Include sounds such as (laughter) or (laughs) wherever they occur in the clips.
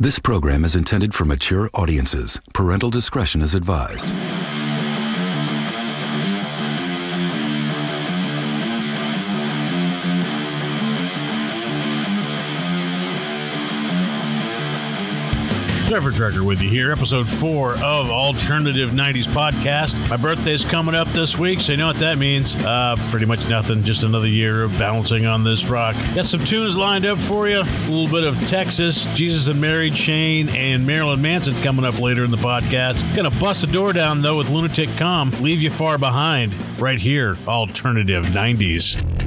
This program is intended for mature audiences. Parental discretion is advised. Trevor Dreger with you here, episode four of Alternative 90s Podcast. My birthday's coming up this week, so you know what that means. Uh, pretty much nothing, just another year of balancing on this rock. Got some tunes lined up for you. A little bit of Texas, Jesus and Mary Chain, and Marilyn Manson coming up later in the podcast. Gonna bust the door down, though, with Lunatic Calm. Leave you far behind, right here, Alternative 90s.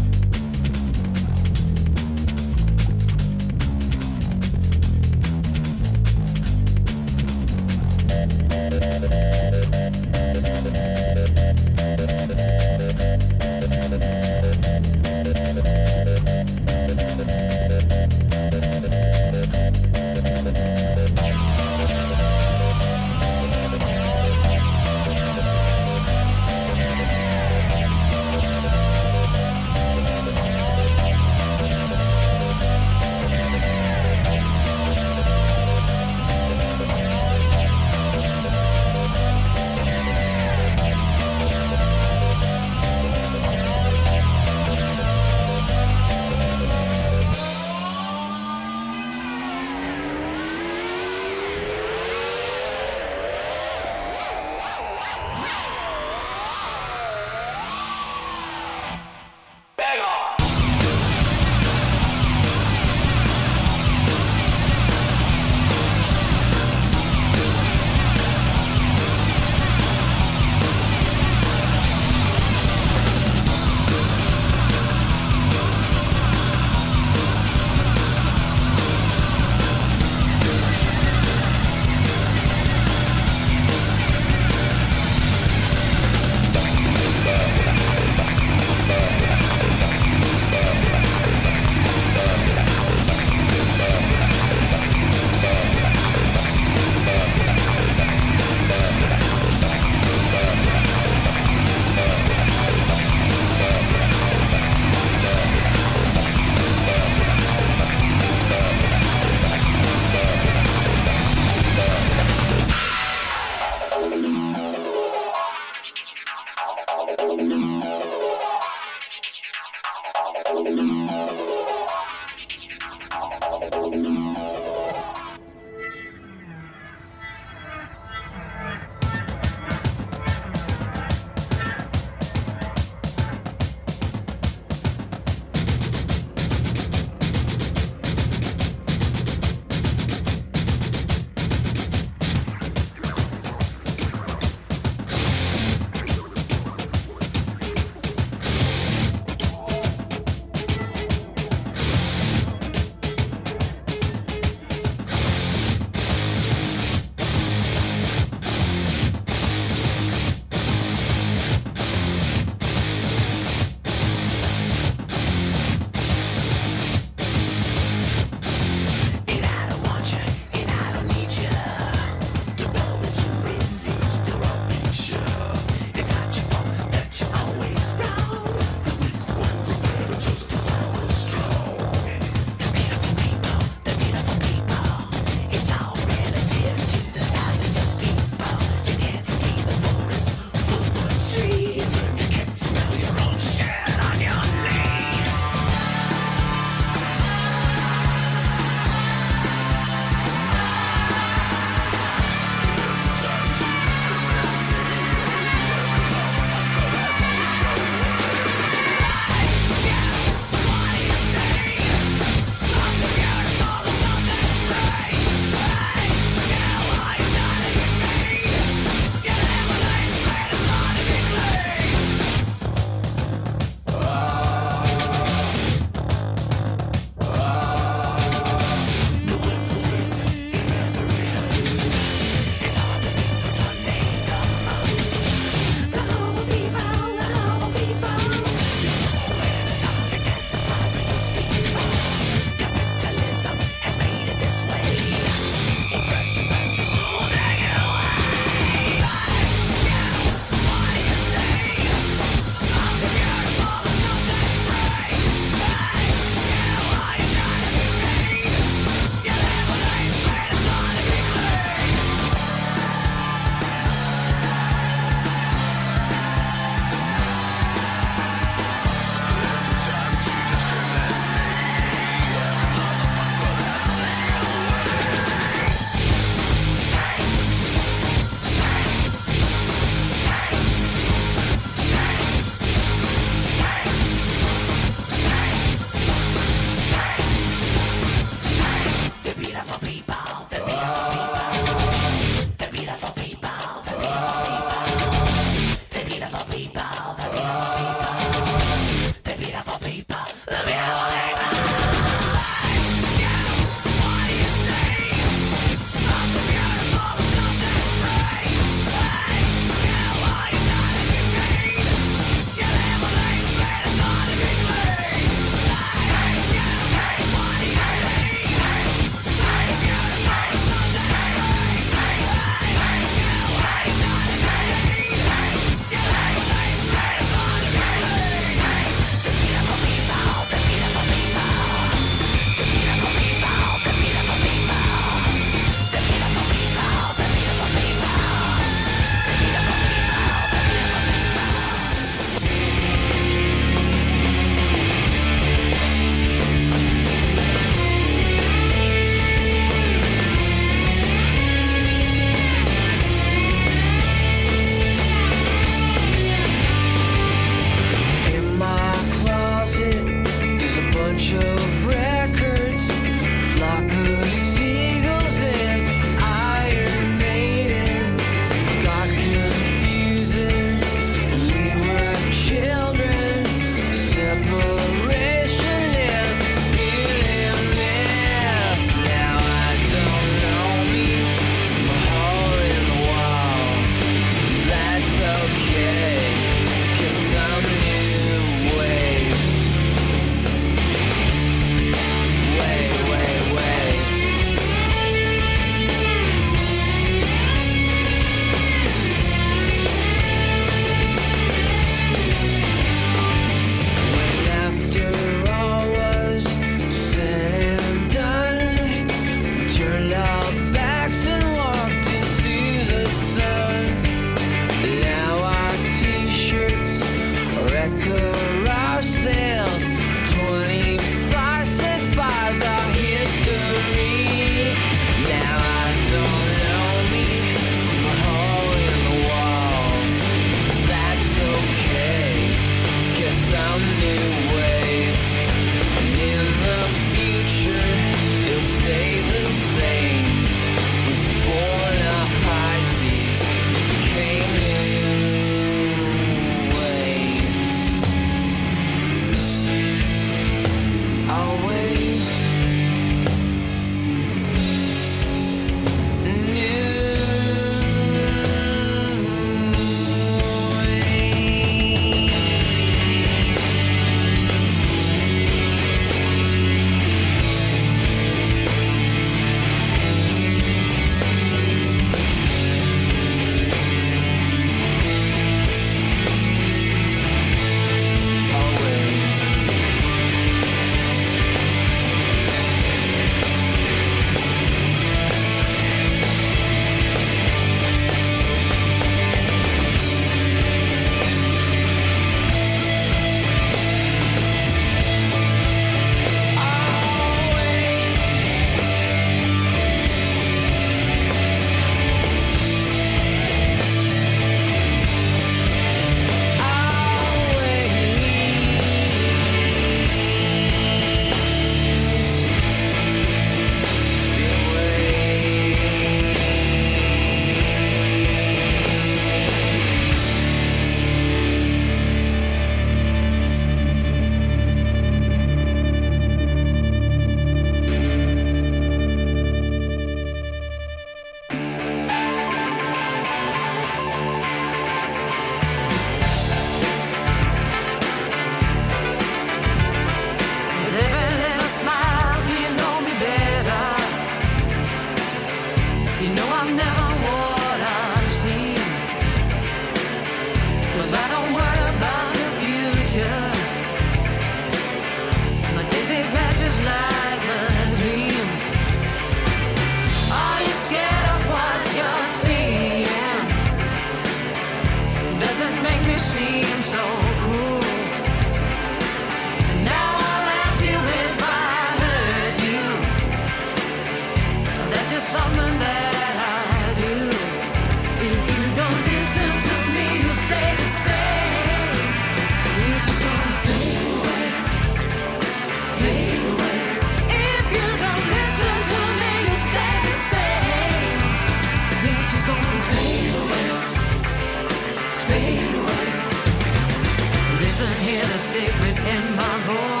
Secret in my voice.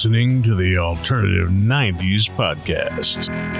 listening to the Alternative 90s Podcast.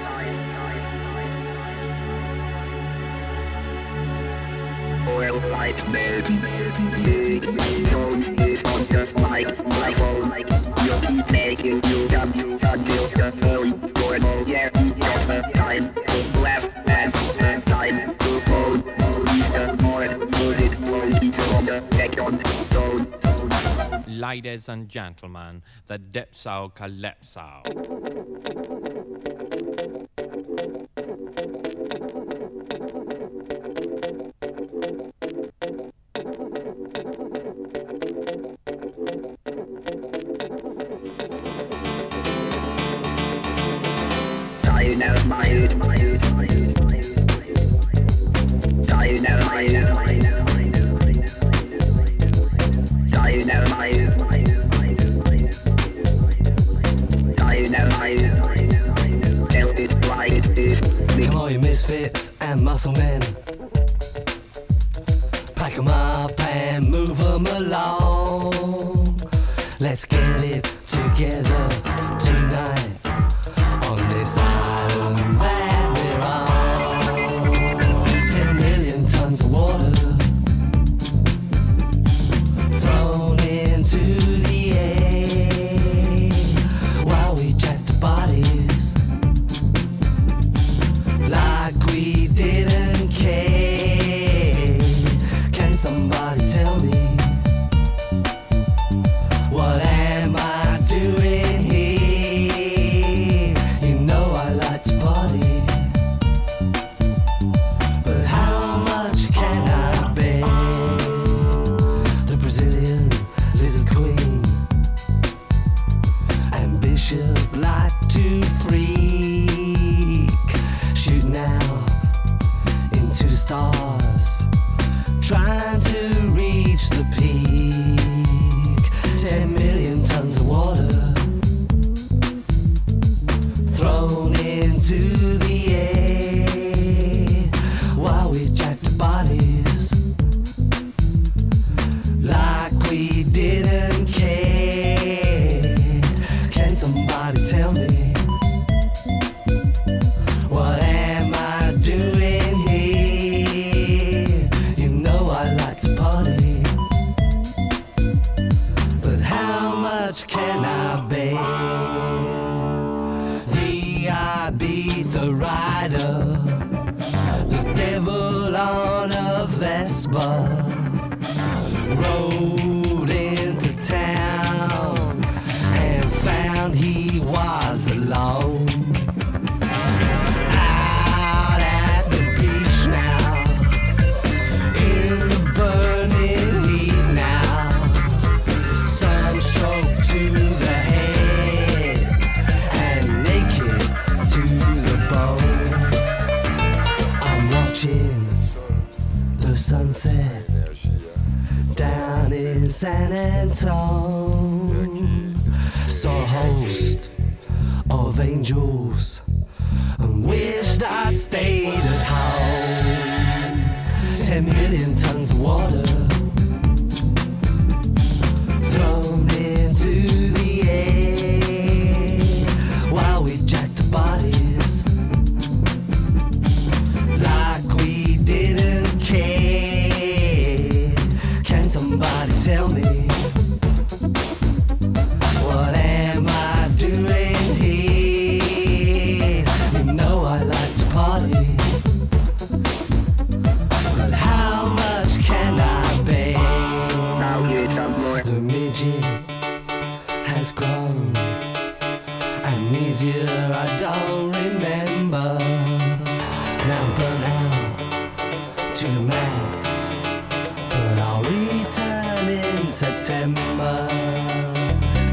oil light baby on You keep making you dumb the phone time to laugh and time to phone Only the more won't be on the second zone Ladies and gentlemen, the Dipso Calypso. Come on, you misfits and muscle men. Pack 'em up and move 'em along. Let's get it together tonight silence.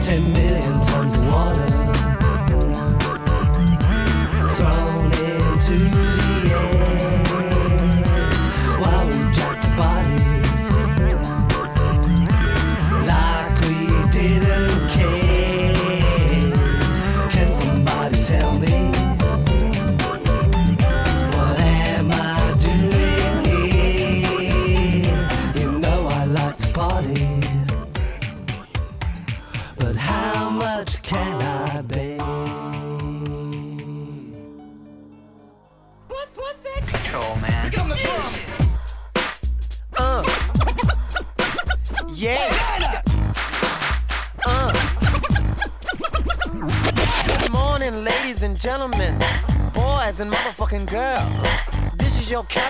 10 million tons of water.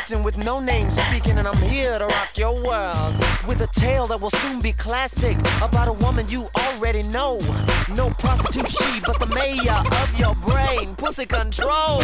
Jackson with no name speaking, and I'm here to rock your world with a tale that will soon be classic about a woman you already know. No prostitute, she, but the mayor of your brain, pussy control.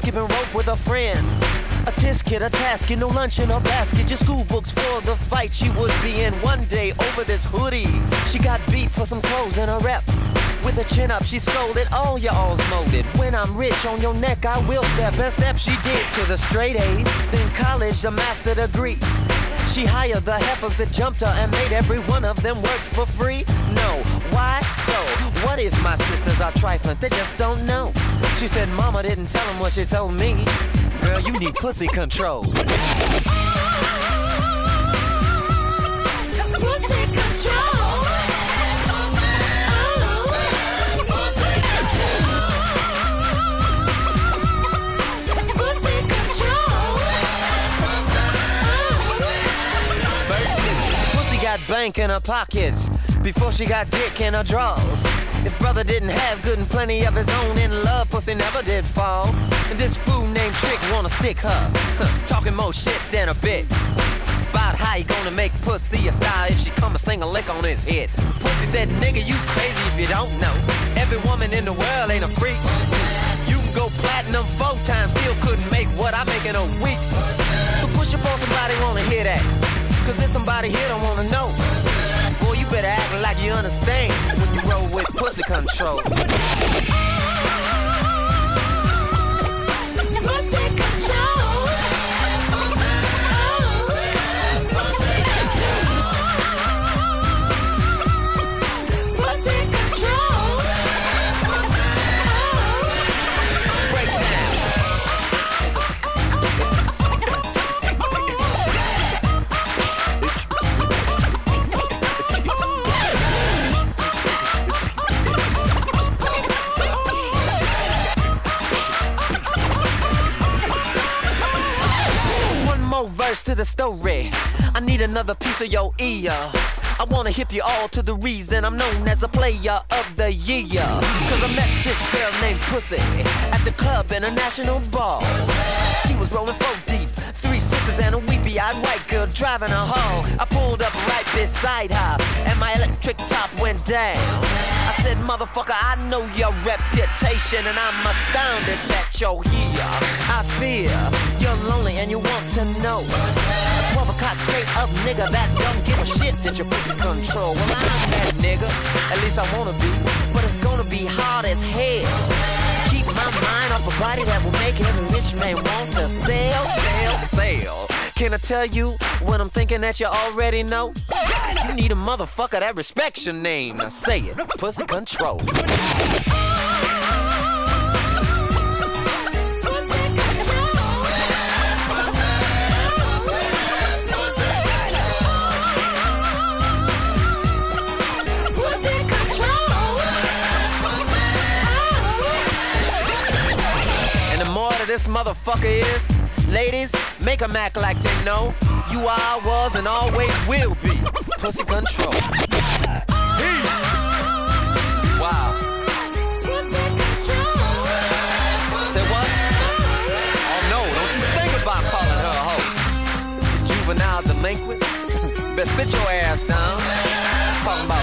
Skipping rope with her friends. A tisk kid, a task, no lunch in her basket. Just school books for the fight she would be in one day over this hoodie. She got beat for some clothes and a rep. With her chin up, she scolded, all your alls molded. When I'm rich on your neck, I will step. And step she did to the straight A's. Then college, the master degree. She hired the heifers that jumped her and made every one of them work for free. No? What if my sisters are trifling? They just don't know. She said, Mama didn't tell them what she told me. Girl, you need pussy control. Pussy control. Pussy control Pussy got bank in her pockets before she got dick in her drawers. If brother didn't have good and plenty of his own in love, pussy never did fall. And this fool named Trick wanna stick her, talking more shit than a bit. About how you gonna make pussy a star if she come and sing a lick on his head. Pussy said, nigga, you crazy if you don't know. Every woman in the world ain't a freak. You can go platinum four times, still couldn't make what I make in a week. So push up on somebody wanna hear that. Cause there's somebody here don't wanna know. Boy, you better act like you understand with pussy control. Of your ear. I wanna hip you all to the reason I'm known as a player of the year. Cause I met this girl named Pussy at the club in a national bar. She was rolling four deep, three sisters and a weepy eyed white girl driving her home. I pulled up right beside her and my electric top went down. I said, motherfucker, I know your reputation and I'm astounded that you're here. I fear you're lonely and you want to know. A 12 o'clock straight up nigga that don't give a shit that you're putting control. Well, I'm that nigga, at least I wanna be. But it's gonna be hard as hell to keep my mind off a body that will make every rich man want to sell, sell, sell. Can I tell you what I'm thinking that you already know? You need a motherfucker that respects your name. Now say it, pussy control. This motherfucker is, ladies, make 'em act like they know you are, was, and always will be. Pussy control. Wow. Say what? Oh no, don't you think about calling her a hoe. Juvenile delinquent. Sit your ass down. Talking about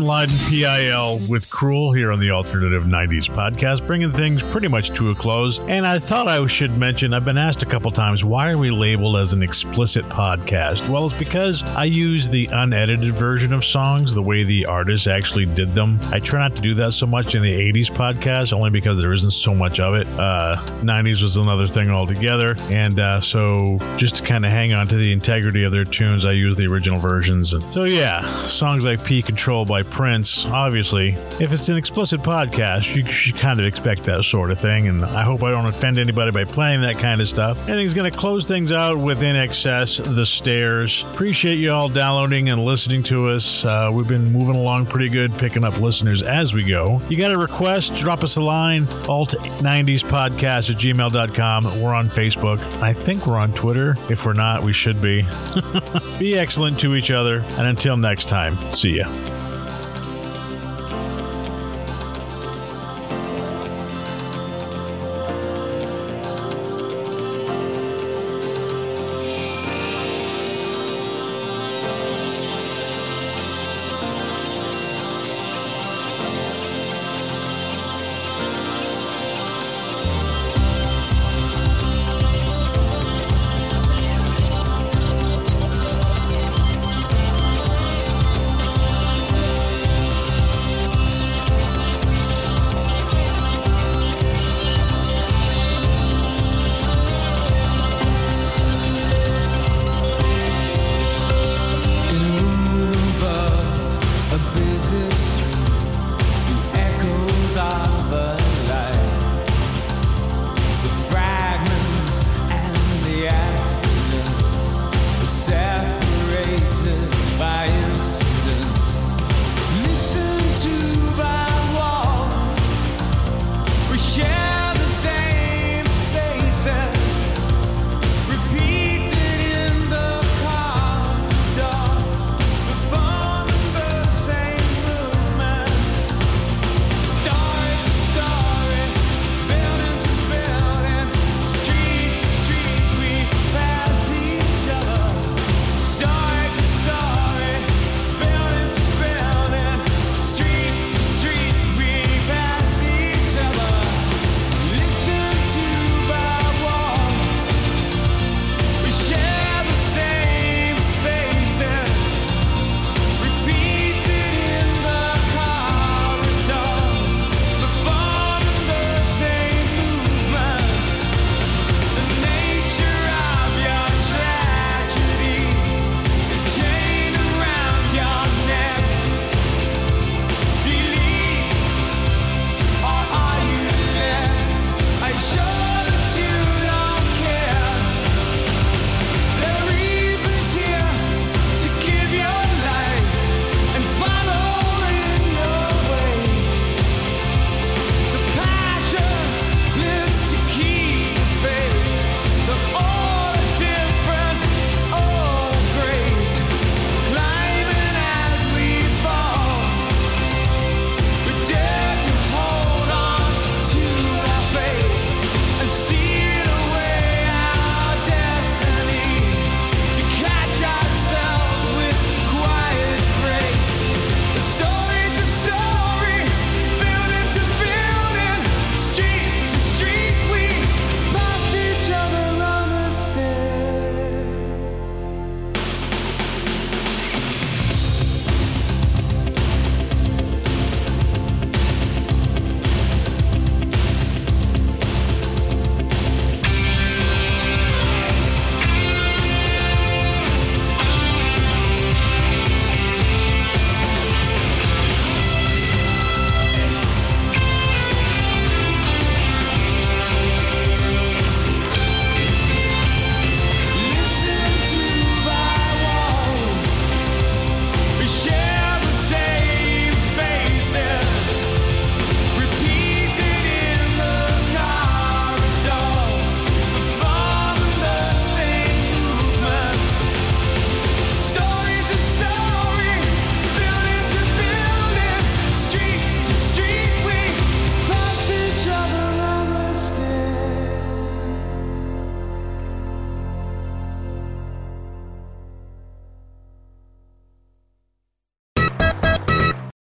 John Lydon, PIL, with Cruel here on the Alternative 90s podcast, bringing things pretty much to a close. And I thought I should mention I've been asked a couple times, why are we labeled as an explicit podcast? Well, it's because I use the unedited version of songs, the way the artists actually did them. I try not to do that so much in the 80s podcast, only because there isn't so much of it. Uh, 90s was another thing altogether. And uh, so just to kind of hang on to the integrity of their tunes, I use the original versions. And so, yeah, songs like P Control by Prince, obviously, if it's an explicit podcast, you should kind of expect that sort of thing. And I hope I don't offend anybody by playing that kind of stuff. And he's going to close things out with INXS, The Stairs. Appreciate you all downloading and listening to us. Uh, we've been moving along pretty good, picking up listeners as we go. You got a request? Drop us a line, alt90spodcast at gmail.com. We're on Facebook. I think we're on Twitter. If we're not, we should be. (laughs) be excellent to each other. And until next time, see ya.